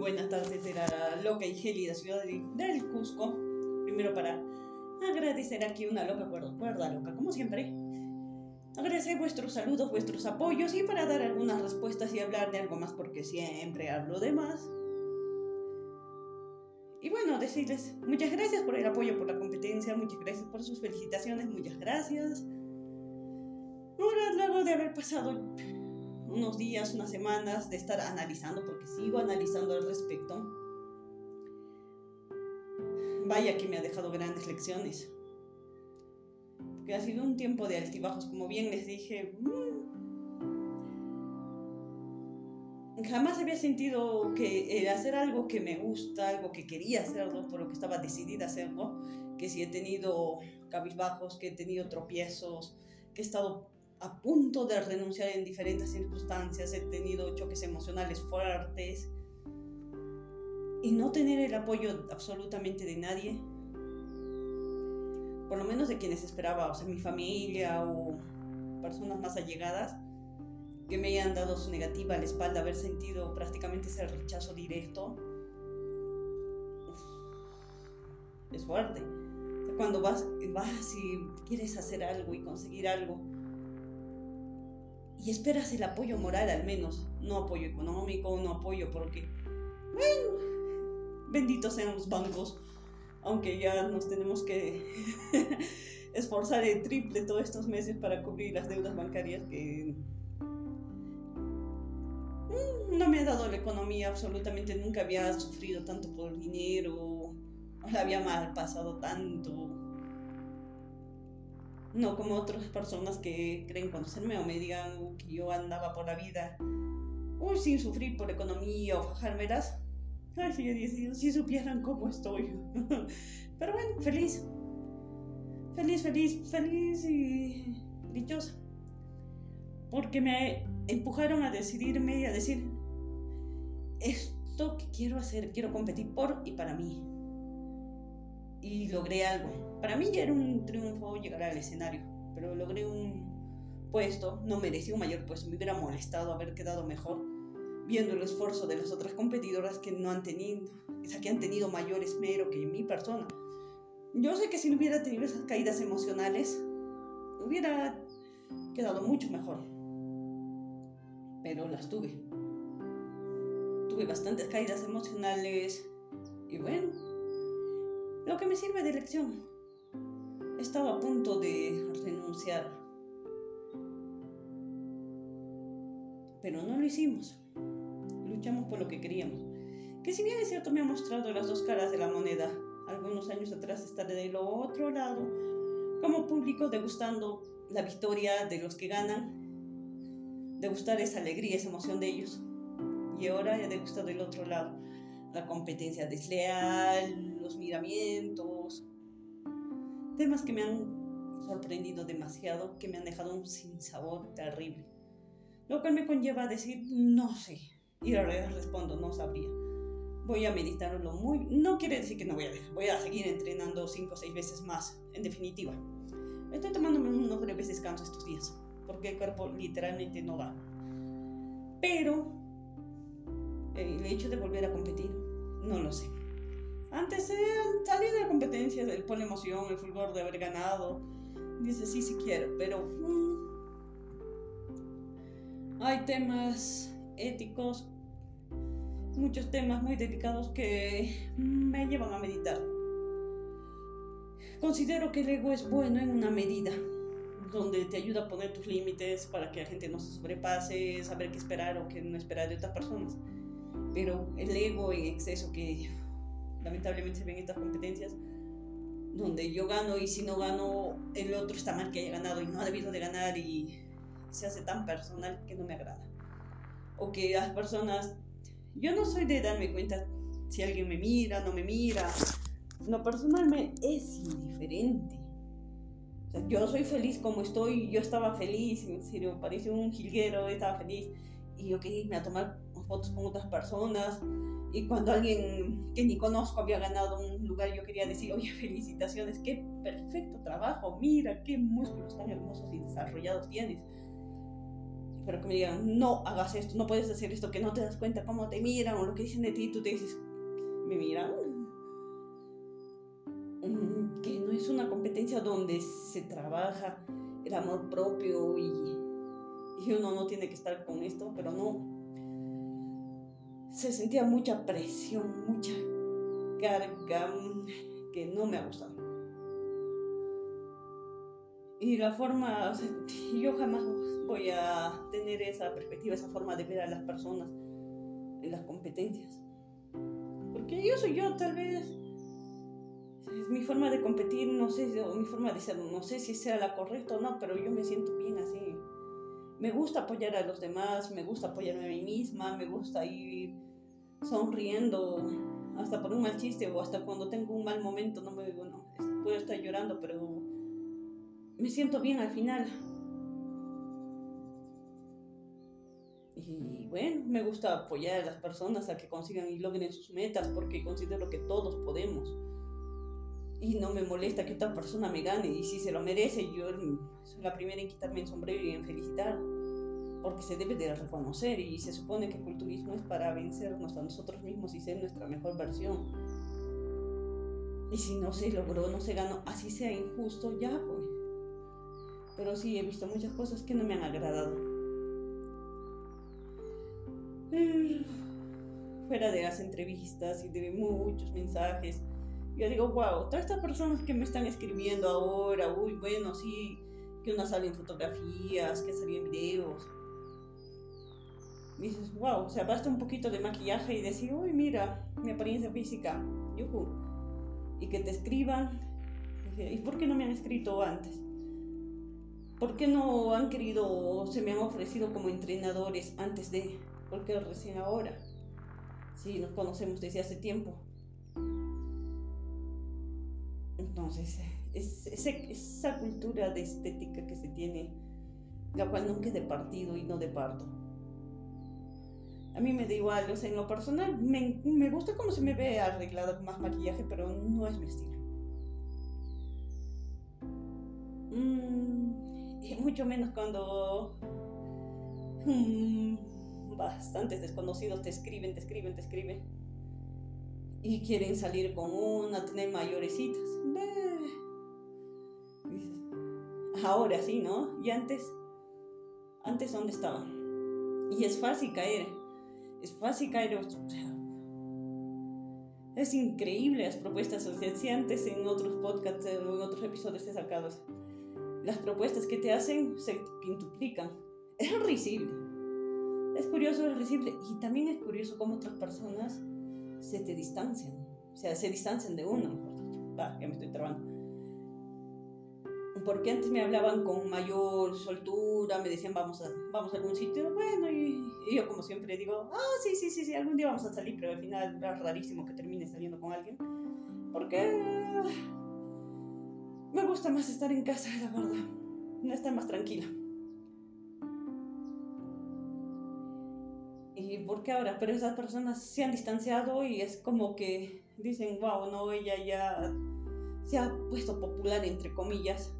buenas tardes de la loca y gélida ciudad del Cusco. Primero para agradecer aquí una loca cuerda, cuerda loca, como siempre. Agradecer vuestros saludos, vuestros apoyos y para dar algunas respuestas y hablar de algo más porque siempre hablo de más. Y bueno, decirles muchas gracias por el apoyo, por la competencia, muchas gracias por sus felicitaciones, muchas gracias. Ahora, luego de haber pasado unos días, unas semanas de estar analizando, porque sigo analizando al respecto, vaya que me ha dejado grandes lecciones. Porque ha sido un tiempo de altibajos, como bien les dije. Mm, jamás había sentido que hacer algo que me gusta, algo que quería hacerlo, por lo que estaba decidida a hacerlo, que si he tenido cabizbajos, que he tenido tropiezos, que he estado a punto de renunciar en diferentes circunstancias, he tenido choques emocionales fuertes y no tener el apoyo absolutamente de nadie, por lo menos de quienes esperaba, o sea, mi familia o personas más allegadas, que me hayan dado su negativa a la espalda, haber sentido prácticamente ese rechazo directo, es fuerte. cuando vas, vas y quieres hacer algo y conseguir algo, y esperas el apoyo moral al menos, no apoyo económico, no apoyo porque, bueno, benditos sean los bancos, aunque ya nos tenemos que esforzar el triple todos estos meses para cubrir las deudas bancarias que mm, no me ha dado la economía absolutamente, nunca había sufrido tanto por el dinero, había mal pasado tanto no como otras personas que creen conocerme o me digan que yo andaba por la vida uy, sin sufrir por economía o fajármelas. Ay, si, si supieran cómo estoy. Pero bueno, feliz. Feliz, feliz, feliz y dichosa. Porque me empujaron a decidirme y a decir, esto que quiero hacer, quiero competir por y para mí. Y logré algo para mí ya era un triunfo llegar al escenario, pero logré un puesto, no merecí un mayor puesto, me hubiera molestado haber quedado mejor viendo el esfuerzo de las otras competidoras que no han tenido, que han tenido mayor esmero que mi persona. Yo sé que si no hubiera tenido esas caídas emocionales, hubiera quedado mucho mejor. Pero las tuve. Tuve bastantes caídas emocionales y bueno, lo que me sirve de lección estaba a punto de renunciar, pero no lo hicimos. Luchamos por lo que queríamos. Que si bien es cierto me ha mostrado las dos caras de la moneda, algunos años atrás estaré del otro lado, como público degustando la victoria de los que ganan, degustar esa alegría, esa emoción de ellos. Y ahora he degustado el otro lado, la competencia desleal, miramientos, temas que me han sorprendido demasiado, que me han dejado un sinsabor terrible. Lo cual me conlleva a decir, no sé. Y ahora respondo, no sabría. Voy a meditarlo muy... No quiere decir que no voy a dejar. Voy a seguir entrenando cinco o seis veces más, en definitiva. Estoy tomándome unos breves descansos estos días, porque el cuerpo literalmente no va. Pero el hecho de volver a competir, no lo sé. Antes salir de la competencia, el por la emoción, el fulgor de haber ganado. Dice, sí, sí quiero, pero mm, hay temas éticos, muchos temas muy delicados que me llevan a meditar. Considero que el ego es bueno en una medida, donde te ayuda a poner tus límites para que la gente no se sobrepase, saber qué esperar o qué no esperar de otras personas. Pero el ego en exceso que lamentablemente se ven estas competencias donde yo gano y si no gano el otro está mal que haya ganado y no ha debido de ganar y se hace tan personal que no me agrada. O que las personas, yo no soy de darme cuenta si alguien me mira, no me mira. No, personal es indiferente. O sea, yo soy feliz como estoy, yo estaba feliz, en serio, parece un jilguero, estaba feliz. Y yo quería irme a tomar fotos con otras personas y cuando alguien que ni conozco había ganado un lugar, yo quería decir, oye, felicitaciones, qué perfecto trabajo, mira qué músculos tan hermosos y desarrollados tienes. pero que me digan, no hagas esto, no puedes hacer esto, que no te das cuenta cómo te miran o lo que dicen de ti, tú te dices, ¿me miran? Mm, que no es una competencia donde se trabaja el amor propio y, y uno no tiene que estar con esto, pero no. Se sentía mucha presión, mucha carga que no me ha gustado. Y la forma, yo jamás voy a tener esa perspectiva, esa forma de ver a las personas en las competencias. Porque yo soy yo, tal vez. Es mi forma de competir, no sé, mi forma de ser, no sé si sea la correcta o no, pero yo me siento bien así. Me gusta apoyar a los demás, me gusta apoyarme a mí misma, me gusta ir sonriendo hasta por un mal chiste o hasta cuando tengo un mal momento, no me digo, no, puedo estar llorando, pero me siento bien al final. Y bueno, me gusta apoyar a las personas a que consigan y logren sus metas porque considero que todos podemos. Y no me molesta que otra persona me gane y si se lo merece, yo soy la primera en quitarme el sombrero y en felicitar. Porque se debe de reconocer y se supone que el culturismo es para vencernos a nosotros mismos y ser nuestra mejor versión. Y si no se logró, no se ganó, así sea injusto, ya pues. Pero sí he visto muchas cosas que no me han agradado. fuera de las entrevistas y de muchos mensajes, yo digo, wow, todas estas personas que me están escribiendo ahora, uy, bueno, sí, que una sale en fotografías, que sale en videos. Dices, wow, o sea, basta un poquito de maquillaje y decir, uy, mira, mi apariencia física, yuhu. Y que te escriban, ¿y por qué no me han escrito antes? ¿Por qué no han querido o se me han ofrecido como entrenadores antes de porque recién ahora. Sí, nos conocemos desde hace tiempo. Entonces, es, esa cultura de estética que se tiene, la cual nunca es de partido y no de parto. A mí me da igual, o sea, en lo personal me, me gusta cómo se me ve arreglada con más maquillaje, pero no es mi estilo. Mm, y mucho menos cuando mm, bastantes desconocidos te escriben, te escriben, te escriben. Y quieren salir con una, tener mayores citas. Ahora sí, ¿no? Y antes, antes ¿dónde estaba? Y es fácil caer. Es fácil caer. es increíble las propuestas. O sea, si antes en otros podcasts o en otros episodios he sacado las propuestas que te hacen se quintuplican. Es risible es curioso, es risible y también es curioso cómo otras personas se te distancian, o sea, se distancian de uno, Va, ya me estoy trabando. Porque antes me hablaban con mayor soltura, me decían vamos a, vamos a algún sitio, bueno, y, yo como siempre digo, ah, sí, sí, sí, sí, algún día vamos a salir, pero al final es rarísimo que termine saliendo con alguien, porque me gusta más estar en casa, la verdad, no estar más tranquila. ¿y por qué ahora? Pero esas personas se han distanciado y es como que dicen, wow, no, ella ya se ha puesto popular, entre comillas,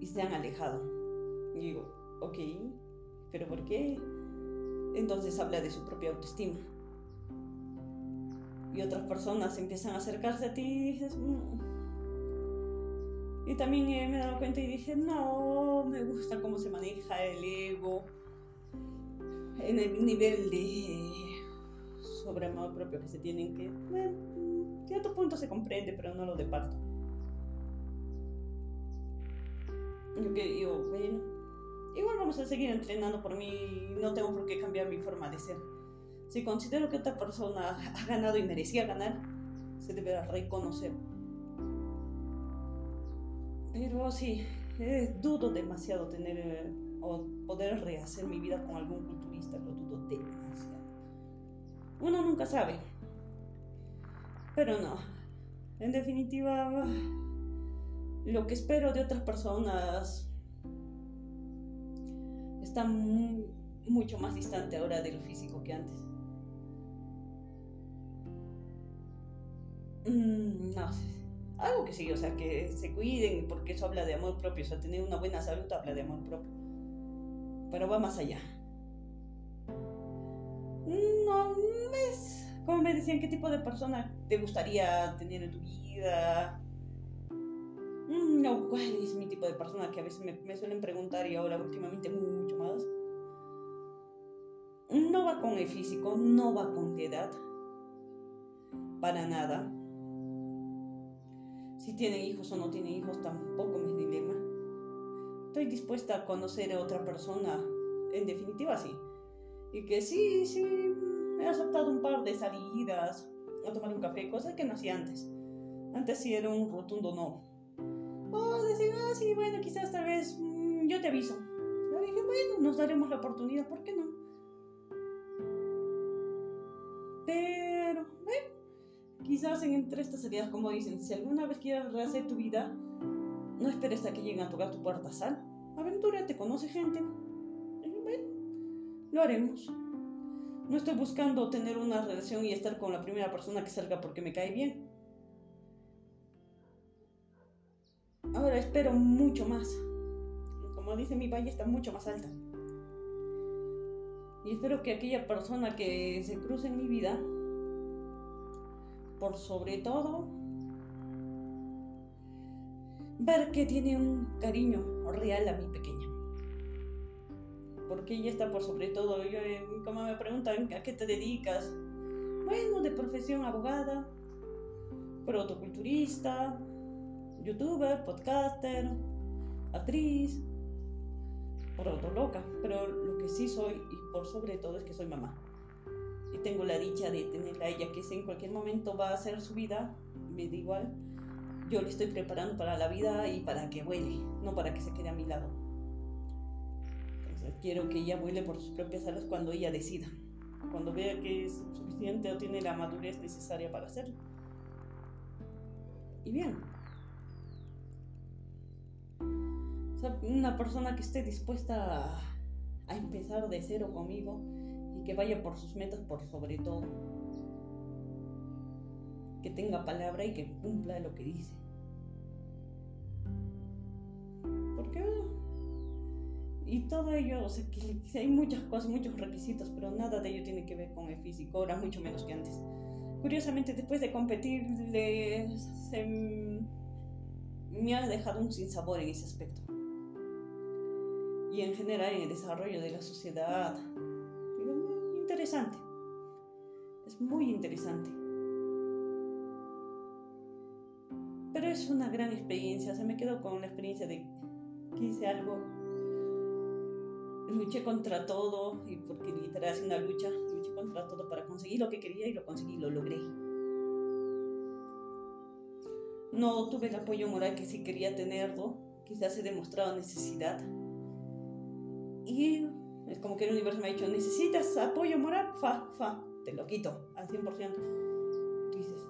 y se han alejado. Digo, ok, pero ¿por qué? Entonces habla de su propia autoestima. Y otras personas empiezan a acercarse a ti y dices, mm". y también me he dado cuenta y dije, no, me gusta cómo se maneja el ego en el nivel de sobre amor propio que se tienen que, bueno, cierto punto se comprende, pero no lo de Yo que digo, bueno, igual vamos a seguir entrenando por mí, no tengo por qué cambiar mi forma de ser. Si considero que otra persona ha ganado y merecía ganar, se debe reconocer. Pero sí, eh, dudo demasiado tener eh, o poder rehacer mi vida con algún culturista, lo dudo demasiado. Uno nunca sabe. Pero no. En definitiva, lo que espero de otras personas está mucho más distante ahora de lo físico que antes. Mm, no sé. Algo que sí, o sea, que se cuiden, porque eso habla de amor propio. O sea, tener una buena salud habla de amor propio pero va más allá. No, es como me decían, ¿qué tipo de persona te gustaría tener en tu vida? Mm, no, ¿cuál es mi tipo de persona? Que a veces me, suelen preguntar y ahora últimamente mucho más. No va con el físico, no va con la edad. Para nada. Si tienen hijos o no tienen hijos tampoco me es dilema. Estoy dispuesta a conocer a otra persona, en definitiva sí. Y que sí, sí, he aceptado un par de salidas, a tomar un café, cosas que no hacía antes. Antes sí era un rotundo no. Oh, decir, ah, sí, bueno, quizás tal vez mm, yo te aviso. Yo dije, bueno, nos daremos la oportunidad, ¿por qué no? Pero, bueno, quizás en entre estas salidas, como dicen, si alguna vez quieres rehacer tu vida, no esperes a que lleguen a tocar tu puerta, sal. te conoce gente. bueno, lo haremos. No estoy buscando tener una relación y estar con la primera persona que salga porque me cae bien. Ahora espero mucho más. Como dice mi valle, está mucho más alta. Y espero que aquella persona que se cruce en mi vida, por sobre todo, ver que tiene un cariño real a mi pequeña porque ella está por sobre todo. Eh, como me preguntan, ¿a qué te dedicas? Bueno, de profesión abogada, protoculturista, youtuber, podcaster, actriz, loca. Pero lo que sí soy, y por sobre todo, es que soy mamá. Y tengo la dicha de tenerla a ella, que en cualquier momento va a hacer su vida, me da igual. Yo le estoy preparando para la vida y para que vuele, no para que se quede a mi lado quiero que ella vuele por sus propias alas cuando ella decida, cuando vea que es suficiente o tiene la madurez necesaria para hacerlo. Y bien. Una persona que esté dispuesta a, empezar de cero conmigo y que vaya por sus metas por sobre todo. Que tenga palabra y que cumpla lo que dice. Porque y todo ello, o sea, que hay muchas cosas, muchos requisitos, pero nada de ello tiene que ver con el físico, ahora mucho menos que antes. Curiosamente, después de competir, se, me ha dejado un sinsabor en ese aspecto. Y en general en el desarrollo de la sociedad. Muy interesante. Es muy interesante. Pero es una gran experiencia. Se me quedó con la experiencia de que hice algo luché contra todo, y porque literal es una lucha, luché contra todo para conseguir lo que quería y lo conseguí, lo logré. No tuve el apoyo moral que sí quería tenerlo, quizás he demostrado necesidad. Y es como que el universo me ha dicho, necesitas apoyo moral, fa, fa, te lo quito al 100%. Dices,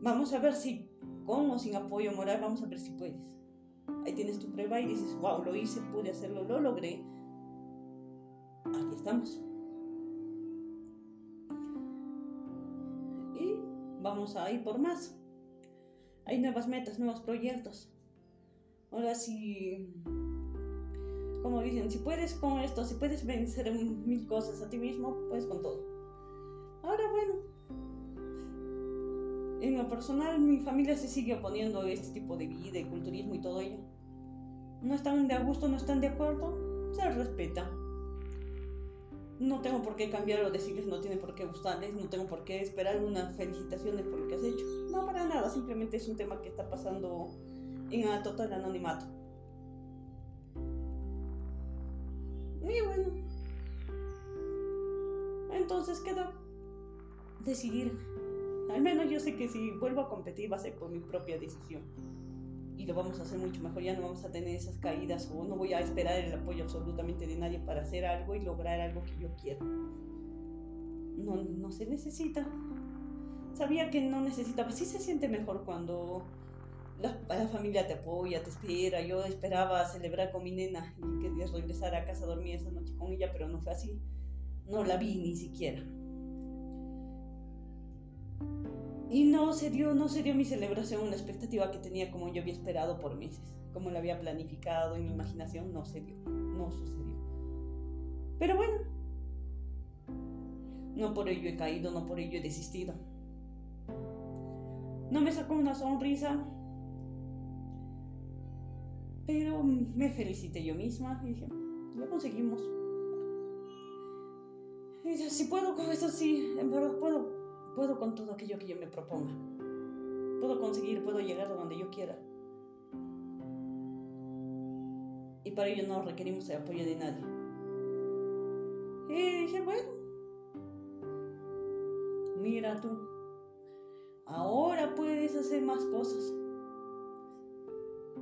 vamos a ver si con o sin apoyo moral, vamos a ver si puedes. Ahí tienes tu prueba y dices, wow, lo hice, pude hacerlo, lo logré. Aquí estamos. Y vamos a ir por más. Hay nuevas metas, nuevos proyectos. Ahora sí, como dicen, si puedes con esto, si puedes vencer mil cosas a ti mismo, puedes con todo. Ahora bueno, en lo personal, mi familia se sigue oponiendo a este tipo de vida y culturismo y todo ello. No están de gusto, no están de acuerdo, se respeta. No tengo por qué cambiar o decirles no tiene por qué gustarles, no tengo por qué esperar unas felicitaciones por lo que has hecho. No, para nada, simplemente es un tema que está pasando en total anonimato. Y bueno, entonces queda decidir al menos yo sé que si vuelvo a competir va a ser por mi propia decisión. Y lo vamos a hacer mucho mejor. Ya no vamos a tener esas caídas o no voy a esperar el apoyo absolutamente de nadie para hacer algo y lograr algo que yo quiero. No, no se necesita. Sabía que no necesitaba. Sí se siente mejor cuando la, la, familia te apoya, te espera. Yo esperaba celebrar con mi nena y que regresara a casa a dormir esa noche con ella, pero no fue así. No la vi ni siquiera. Y no se dio, no se dio mi celebración, la expectativa que tenía como yo había esperado por meses, como lo había planificado en mi imaginación, no se dio. no sucedió. Pero bueno, no por ello he caído, no por ello he desistido. No me sacó una sonrisa, pero me felicité yo misma y dije, lo conseguimos. Y dije, si puedo con eso, sí, en verdad puedo, puedo con todo aquello que yo me proponga. Puedo conseguir, puedo llegar a donde yo quiera. Y para ello no requerimos el apoyo de nadie. Y dije, bueno, mira tú, ahora puedes hacer más cosas.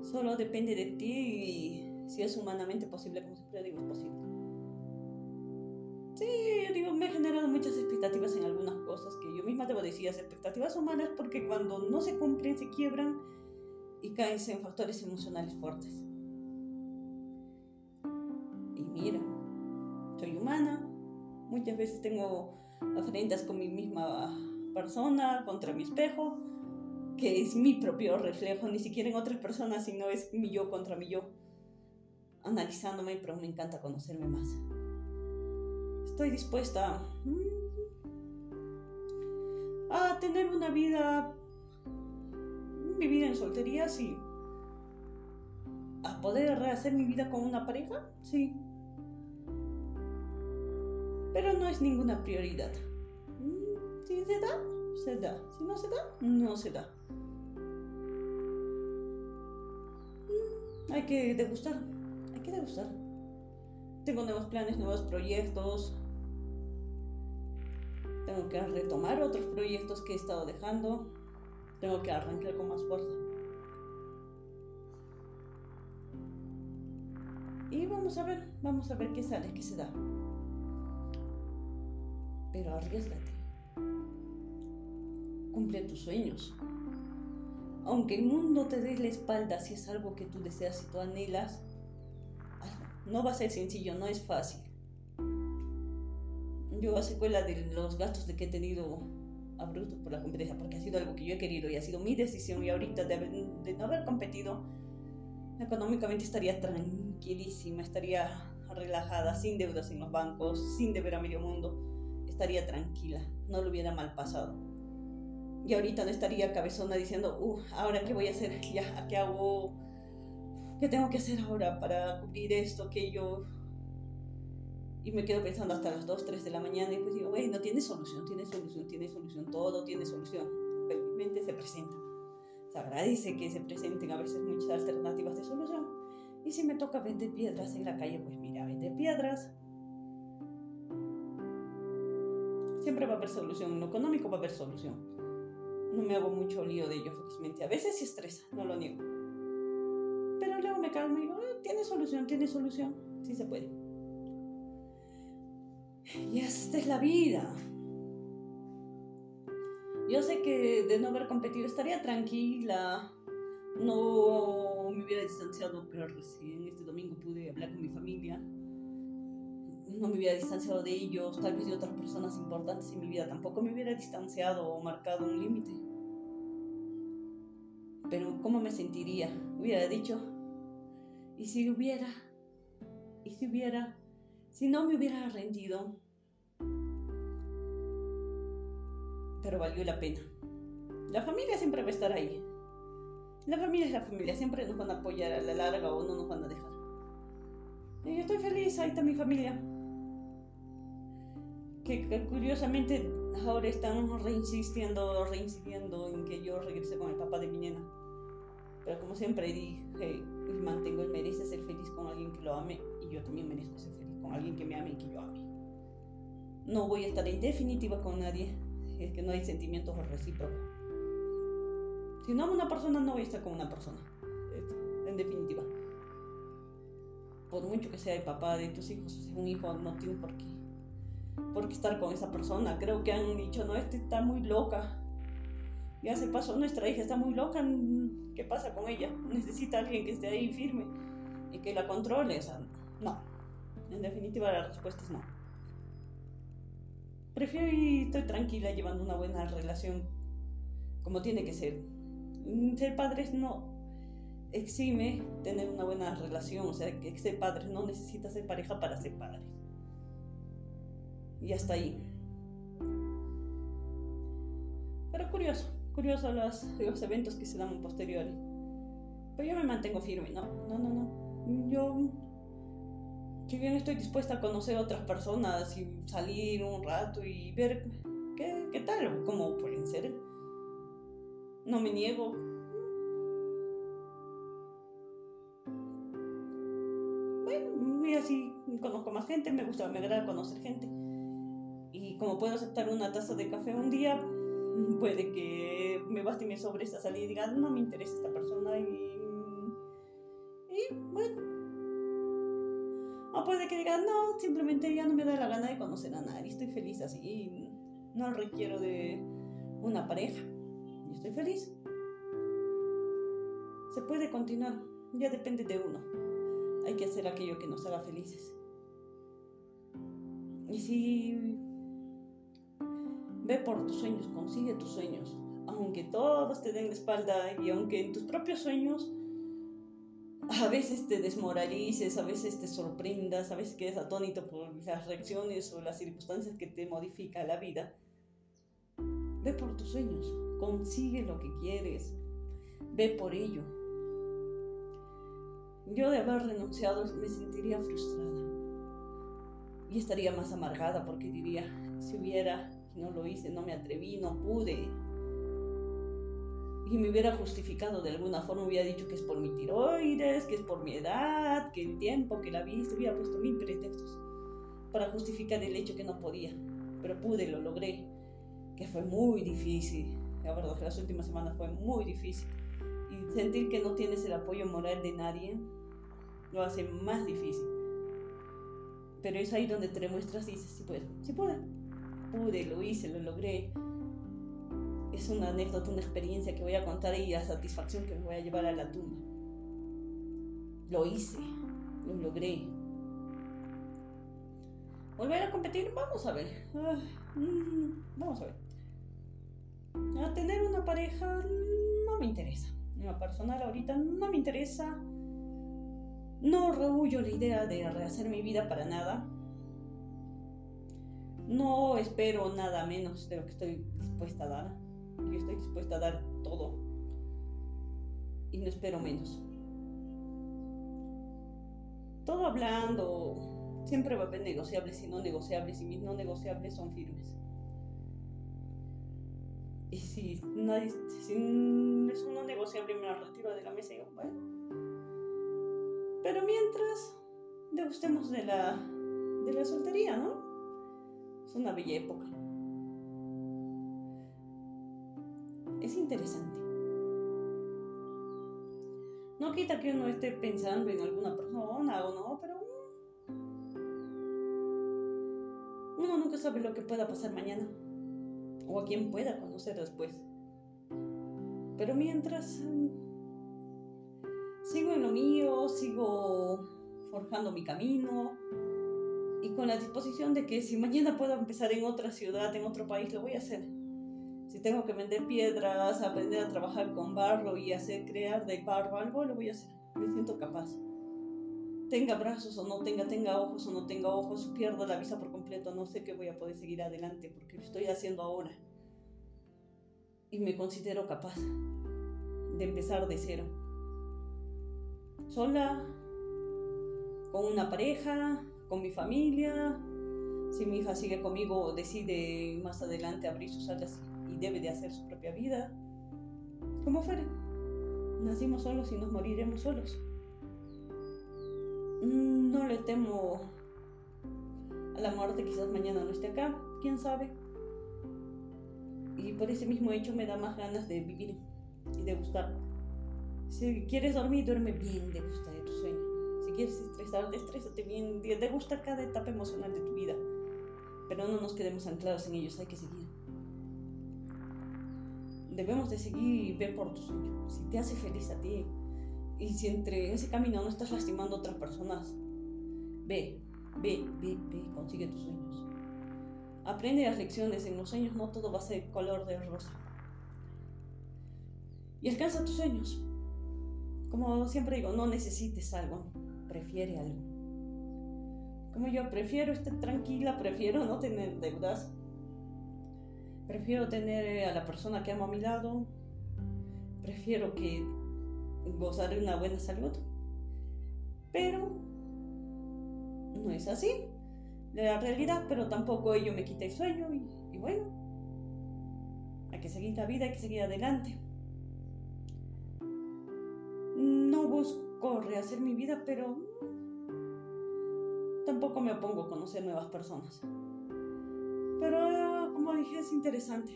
Solo depende de ti y si es humanamente posible, como siempre digo, es posible. Sí, digo, me he generado muchas expectativas en algunas cosas que yo misma debo decir, expectativas humanas, porque cuando no se cumplen se quiebran y caen en factores emocionales fuertes. Y mira, soy humana, muchas veces tengo afrentas con mi misma persona, contra mi espejo, que es mi propio reflejo, ni siquiera en otras personas, sino es mi yo contra mi yo, analizándome, pero me encanta conocerme más. Estoy dispuesta mm, a tener una vida, vivir en soltería, sí. A poder rehacer mi vida con una pareja, sí. Pero no es ninguna prioridad. Mm, si se da, se da. Si no se da, no se da. Hay que degustar, hay que degustar. Tengo nuevos planes, nuevos proyectos. Tengo que retomar otros proyectos que he estado dejando. Tengo que arrancar con más fuerza. Y vamos a ver, vamos a ver qué sale, qué se da. Pero arriesgate. Cumple tus sueños. Aunque el mundo te dé la espalda si es algo que tú deseas y tú anhelas, no va a ser sencillo, no es fácil. Yo a secuela de los gastos de que he tenido abruptos por la competencia, porque ha sido algo que yo he querido y ha sido mi decisión y ahorita de, de no haber competido, económicamente estaría tranquilísima, estaría relajada, sin deudas en los bancos, sin deber a medio mundo, estaría tranquila, no lo hubiera mal pasado y ahorita no estaría cabezona diciendo, uh, ahora qué voy a hacer, ya, ¿qué hago? ¿Qué tengo que hacer ahora para cubrir esto, aquello? Y me quedo pensando hasta las 2, 3 de la mañana y pues digo, güey, no tiene solución, tiene solución, tiene solución, todo tiene solución. Felizmente se presenta. Se agradece que se presenten a veces muchas alternativas de solución. Y si me toca vender piedras en la calle, pues mira, vender piedras. Siempre va a haber solución, en lo económico va a haber solución no me hago mucho lío de ello, felizmente. A veces sí estresa, no lo niego. Pero luego me calmo y digo, ah, tiene solución, tiene solución, sí se puede. Y esta es la vida. Yo sé que de no haber competido estaría tranquila, no me hubiera distanciado, pero recién este domingo pude hablar con mi familia. No me hubiera distanciado de ellos, tal vez de otras personas importantes en mi vida. Tampoco me hubiera distanciado o marcado un límite. Pero ¿cómo me sentiría? Hubiera dicho, ¿y si hubiera? ¿Y si hubiera? Si no me hubiera rendido. Pero valió la pena. La familia siempre va a estar ahí. La familia es la familia, siempre nos van a apoyar a la larga o no nos van a dejar. Yo estoy feliz, ahí está mi familia. Que, que curiosamente ahora están reinsistiendo, reincidiendo en que yo regrese con el papá de mi nena. Pero como siempre dije mantengo, él merece ser feliz con alguien que lo ame y yo también merezco ser feliz con alguien que me ame y que yo ame. No voy a estar en definitiva con nadie, es que no hay sentimientos recíprocos. Si no amo una persona, no voy a estar con una persona, en definitiva. Por mucho que sea el papá de tus hijos, sea un hijo, no tiene por qué, por qué estar con esa persona. Creo que han dicho, no, este está muy loca, ya se pasó, nuestra hija está muy loca, ¿qué pasa con ella? Necesita alguien que esté ahí firme y que la controle. No, en definitiva la respuesta es no. Prefiero y estoy tranquila llevando una buena relación como tiene que ser. Ser padres no, exime tener una buena relación, o sea, que ser padre no necesita ser pareja para ser padre. Y hasta ahí. Pero curioso, curioso los, los eventos que se dan posteriores. Pero yo me mantengo firme, no, no, no, no. Yo, si bien estoy dispuesta a conocer otras personas y salir un rato y ver qué, qué tal, cómo pueden ser, no me niego, y así conozco más gente, me gusta, me agrada conocer gente. Y como puedo aceptar una taza de café un día, puede que me baste y me sobre esta salida y diga, no me interesa esta persona y, y bueno. O puede que diga, no, simplemente ya no me da la gana de conocer a nadie, estoy feliz así, no requiero de una pareja, y estoy feliz. Se puede continuar, ya depende de uno hay que hacer aquello que nos haga felices. Y si ve por tus sueños, consigue tus sueños, aunque todos te den la espalda y aunque en tus propios sueños a veces te desmoralices, a veces te sorprendas, a veces quedes atónito por las reacciones o las circunstancias que te modifica la vida. Ve por tus sueños, consigue lo que quieres, ve por ello yo de haber renunciado me sentiría frustrada y estaría más amargada porque diría, si hubiera, no lo hice, no me atreví, no pude. Y me hubiera justificado de alguna forma, hubiera dicho que es por mi tiroides, que es por mi edad, que el tiempo, que la vista, hubiera puesto mil pretextos para justificar el hecho que no podía. Pero pude, lo logré, que fue muy difícil. La verdad las últimas semanas fue muy difícil. Y sentir que no tienes el apoyo moral de nadie lo hace más difícil. Pero es ahí donde te demuestras y dices, sí puedo, sí pude. Pude, lo hice, lo logré. Es una anécdota, una experiencia que voy a contar y la satisfacción que me voy a llevar a la tumba. Lo hice, lo logré. ¿Volver a competir? Vamos a ver. Mm, vamos a ver. A tener una pareja no me interesa. Una personal ahorita no me interesa no rehuyo la idea de rehacer mi vida para nada. No espero nada menos de lo que estoy dispuesta a dar. Yo estoy dispuesta a dar todo. Y no espero menos. Todo hablando, siempre va a haber negociables y no negociables, y mis no negociables son firmes. Y si, nadie, si es un no negociable, me lo retiro de la mesa y digo, bueno pero mientras, degustemos de la, de la soltería, ¿no? Es una bella época. Es interesante. No quita que uno esté pensando en alguna persona o no, pero uno nunca sabe lo que pueda pasar mañana o a quién pueda conocer después. Pero mientras sigo en lo mío, sigo forjando mi camino y con la disposición de que si mañana puedo empezar en otra ciudad, en otro país, lo voy a hacer. Si tengo que vender piedras, aprender a trabajar con barro y hacer crear de barro algo, lo voy a hacer. Me siento capaz. Tenga brazos o no tenga, tenga ojos o no tenga ojos, pierdo la visa por completo, no sé qué voy a poder seguir adelante porque lo estoy haciendo ahora. Y me considero capaz de empezar de cero sola, con una pareja, con mi familia. Si mi hija sigue conmigo, decide más adelante abrir sus alas y debe de hacer su propia vida. Como fuere. Nacimos solos y nos moriremos solos. Mm, no le temo a la muerte, quizás mañana no esté acá, quién sabe. Y por ese mismo hecho me da más ganas de vivir y de buscar si quieres dormir, duerme bien, gusta de tu sueño. Quieres estresarte, estrésate bien, gusta cada etapa emocional de tu vida. Pero no nos quedemos anclados en ellos, hay que seguir. Debemos de seguir y ver por tu sueño. Si te hace feliz a ti y si entre ese camino no estás lastimando a otras personas, ve, ve, ve, ve, consigue tus sueños. Aprende las lecciones, en los sueños no todo va a ser color de rosa. Y alcanza tus sueños Como siempre digo, no necesites algo, prefiere algo. Como yo prefiero estar tranquila, prefiero no tener deudas, prefiero tener a la persona que amo a mi lado, prefiero que gozar de una buena salud. Pero no es así la realidad, pero tampoco ello me quita el sueño y, bueno, hay que seguir la vida, hay que seguir adelante. No busco rehacer mi vida, pero tampoco me opongo a conocer nuevas personas. Pero como dije, es interesante.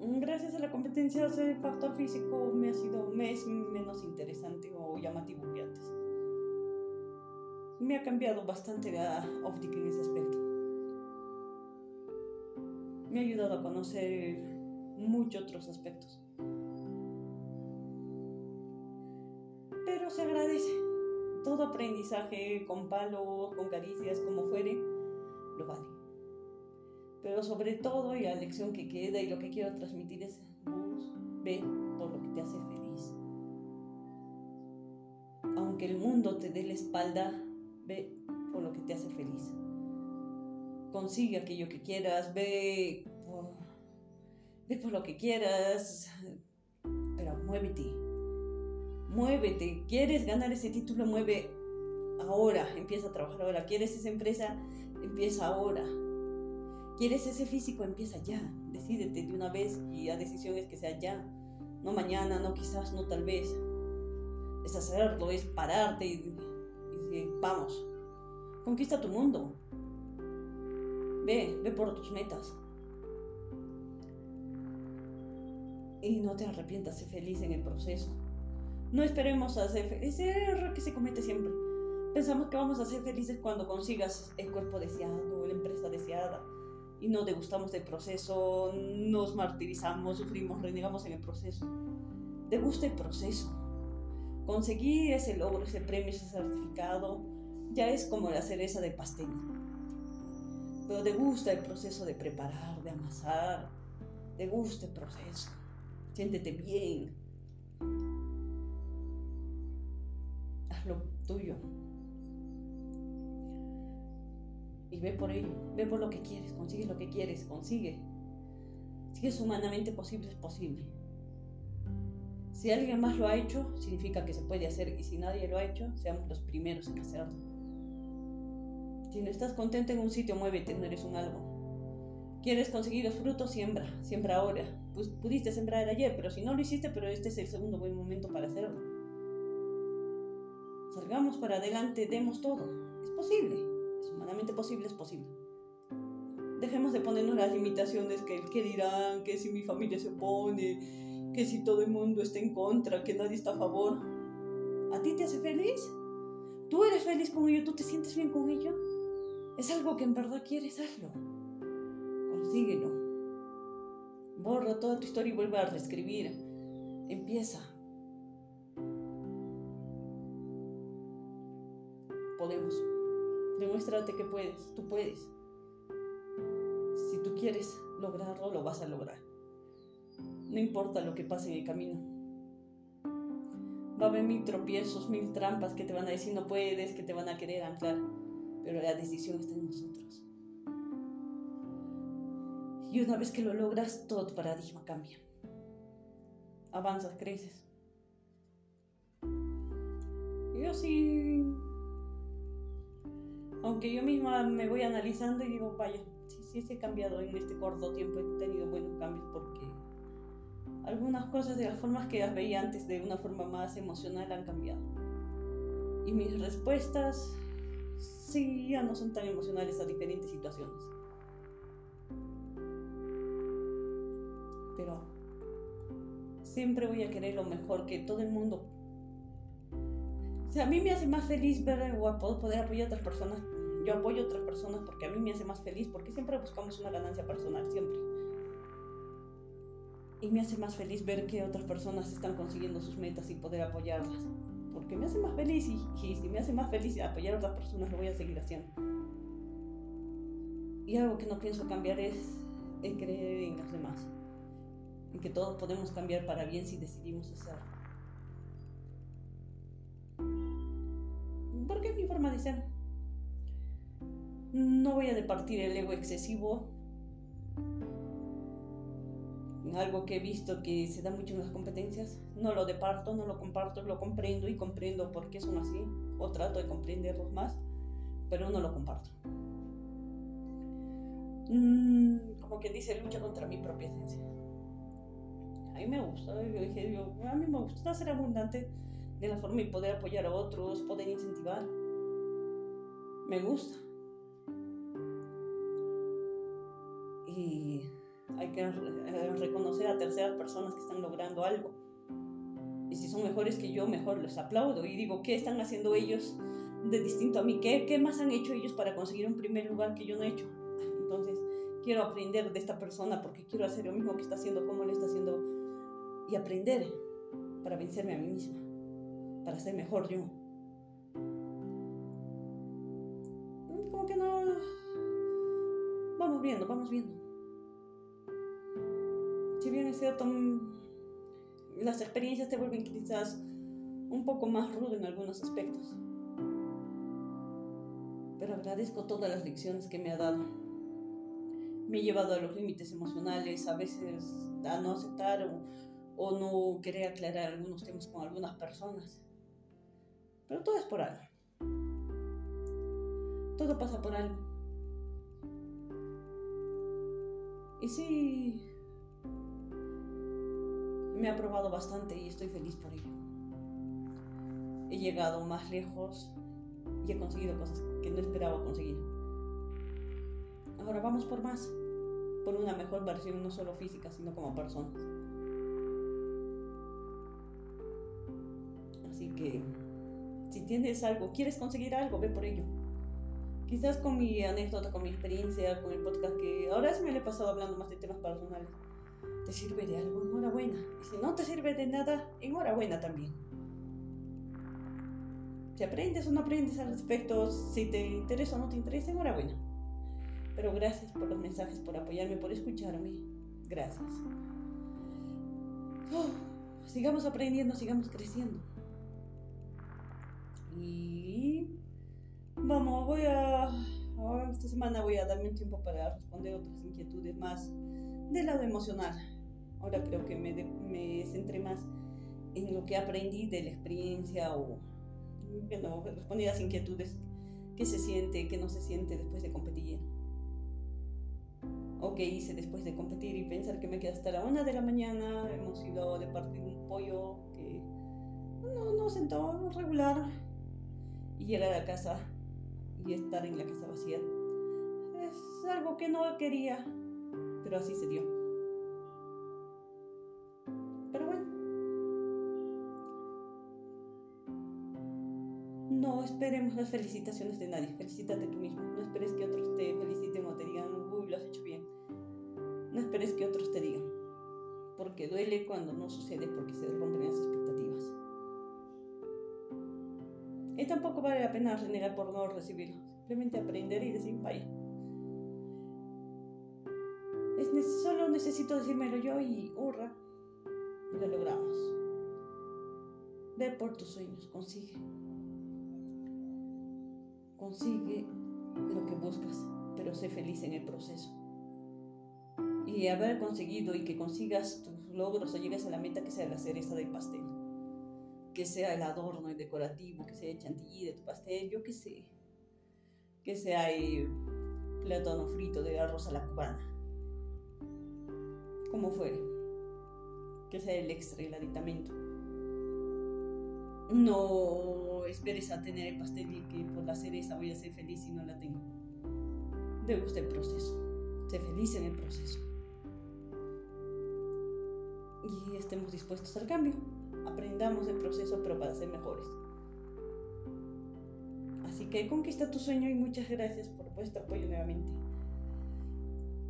Gracias a la competencia de factor físico me ha sido menos interesante o llamativo que antes me ha cambiado bastante la óptica en ese aspecto. Me ha ayudado a conocer muchos otros aspectos. Se agradece. Todo aprendizaje con palos, con caricias, como fuere, lo vale. Pero sobre todo, y la lección que queda y lo que quiero transmitir es, ve por lo que te hace feliz. Aunque el mundo te dé la espalda, ve por lo que te hace feliz. Consigue aquello que quieras, ve por, ve por lo que quieras, pero muévete. Muévete. ¿Quieres ganar ese título? Mueve ahora. Empieza a trabajar ahora. ¿Quieres esa empresa? Empieza ahora. ¿Quieres ese físico? Empieza ya. Decídete de una vez y la decisión es que sea ya. No mañana, no quizás, no tal vez. Es hacerlo, es pararte y vamos, conquista tu mundo. Ve, ve por tus metas. Y no te arrepientas, sé feliz en el proceso. No esperemos a ser felices. Ese error que se comete siempre. Pensamos que vamos a ser felices cuando consigas el cuerpo deseado, la empresa deseada. Y no degustamos del proceso, nos martirizamos, sufrimos, renegamos en el proceso. Degusta el proceso conseguir ese logro, ese premio, ese certificado, ya es como la cereza del pastel. Pero te gusta el proceso de preparar, de amasar, te gusta el proceso, siéntete bien. Tuyo. Y ve por ello, ve por lo que quieres, consigue lo que quieres, consigue. Si es humanamente posible, es posible. Si alguien más lo ha hecho, significa que se puede hacer y si nadie lo ha hecho, seamos los primeros en hacerlo. Si no estás contento en un sitio, muévete, no eres un algo. ¿Quieres conseguir los frutos? Siembra, siembra ahora. Pues pudiste sembrar ayer, pero si no lo hiciste, pero este es el segundo buen momento para hacerlo. Salgamos para adelante, demos todo. Es posible, es humanamente posible, es posible. Dejemos de ponernos las limitaciones que, que dirán, que si mi familia se opone, que si todo el mundo está en contra, que nadie está a favor, ¿a ti te hace feliz? ¿Tú eres feliz con ello? ¿Tú te sientes bien con ello? ¿Es algo que en verdad quieres? Hazlo. Consíguelo. Borra toda tu historia y vuelve a reescribir. Empieza. Demuéstrate que puedes. Tú puedes. Si tú quieres lograrlo, lo vas a lograr. No importa lo que pase en el camino. Va a haber mil tropiezos, mil trampas que te van a decir no puedes, que te van a querer anclar, pero la decisión está en nosotros. Y una vez que lo logras, todo tu paradigma cambia. Avanzas, creces. Yo sí, aunque yo misma me voy analizando y digo, vaya, sí, sí, he cambiado en este corto tiempo, he tenido buenos cambios porque algunas cosas de las formas que las veía antes de una forma más emocional han cambiado. Y mis respuestas sí ya no son tan emocionales a diferentes situaciones. Pero siempre voy a querer lo mejor que todo el mundo. O sea, a mí me hace más feliz ver o poder apoyar a otras personas. Yo apoyo a otras personas porque a mí me hace más feliz, porque siempre buscamos una ganancia personal, siempre y me hace más feliz ver que otras personas están consiguiendo sus metas y poder apoyarlas. Porque me hace más feliz y, si me hace más feliz apoyar a otras personas, lo voy a seguir haciendo. Y algo que no pienso cambiar es el creer en los demás. en que todos podemos cambiar para bien si decidimos hacerlo. Ser. No voy a departir el ego excesivo. Algo que he visto que se da mucho en las competencias. No lo departo, no lo comparto, lo comprendo y comprendo por qué son así. O trato de comprenderlos más, pero no lo comparto. Mm, como quien dice, lucha contra mi propia esencia. A mí me gusta, yo dije, a mí me gusta ser abundante de la forma y poder apoyar a otros, poder incentivar. Me gusta. Y hay que eh, reconocer a terceras personas que están logrando algo. Y si son mejores que yo, mejor les aplaudo y digo, ¿qué están haciendo ellos de distinto a mí? ¿Qué, qué más han hecho ellos para conseguir un primer lugar que yo no he hecho? Entonces, quiero aprender de esta persona porque quiero hacer lo mismo que está haciendo, como él está haciendo, y aprender para vencerme a mí misma, para ser mejor yo. Como que no... Vamos viendo, vamos viendo. Si bien es cierto, mm, las experiencias te vuelven quizás un poco más rudo en algunos aspectos. Pero agradezco todas las lecciones que me ha dado me he llevado a los límites emocionales, a veces a no aceptar o, no querer aclarar algunos temas con algunas personas. Pero todo es por algo. Todo pasa por algo. Y sí, me ha probado bastante y estoy feliz por ello. He llegado más lejos y he conseguido cosas que no esperaba conseguir. Ahora vamos por más por una mejor versión, no solo física, sino como personas. Así que, si tienes algo, quieres conseguir algo, ve por ello. Quizás con mi anécdota, con mi experiencia, con el podcast que ahora sí me he pasado hablando más de temas personales. ¿Te sirve de algo? Enhorabuena. Y si no te sirve de nada, enhorabuena también. Si aprendes o no aprendes al respecto, si te interesa o no te interesa, enhorabuena. Pero gracias por los mensajes, por apoyarme, por escucharme. Gracias. sigamos aprendiendo, sigamos creciendo. Y vamos, voy a... Esta semana voy a darme un tiempo para responder otras inquietudes más del lado emocional. Ahora creo que me, me centré más en lo que aprendí de la experiencia o bueno, respondí a las inquietudes, qué se siente, qué no se siente después de competir o qué hice después de competir y pensar que me quedé hasta la una de la mañana. Hemos ido de partir un pollo que no, no sentó regular y llegar a casa y estar en la casa vacía. Es algo que no quería, pero así se dio. Pero bueno. No esperemos las felicitaciones de nadie. Felicítate tú mismo. No esperes que otros te feliciten o te digan, uy, lo has hecho bien no esperes que otros te digan, porque duele cuando no sucede porque se rompen las expectativas. Y tampoco vale la pena renegar por no recibirlo, simplemente aprender y decir, vaya. Es solo necesito decírmelo yo y hurra, lo logramos. Ve por tus sueños, consigue. Consigue lo que buscas, pero sé feliz en el proceso y haber conseguido y que consigas tus logros o llegues a la meta que sea la cereza del pastel. Que sea el adorno, el decorativo, que sea el chantilly de tu pastel, yo qué sé. Que sea el plátano frito de arroz a la cubana. Como fuere. Que sea el extra, el aditamento. No esperes a tener el pastel y que por la cereza voy a ser feliz si no la tengo. Te gusta el proceso. Sé feliz en el proceso y estemos dispuestos al cambio. Aprendamos el proceso, pero para ser mejores. Así que conquista tu sueño y muchas gracias por vuestro apoyo nuevamente.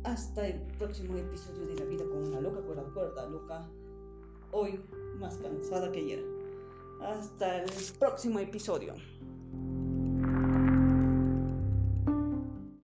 Hasta el próximo episodio de La vida con una loca cuerda, cuerda loca. Hoy más cansada que ayer. Hasta el próximo episodio.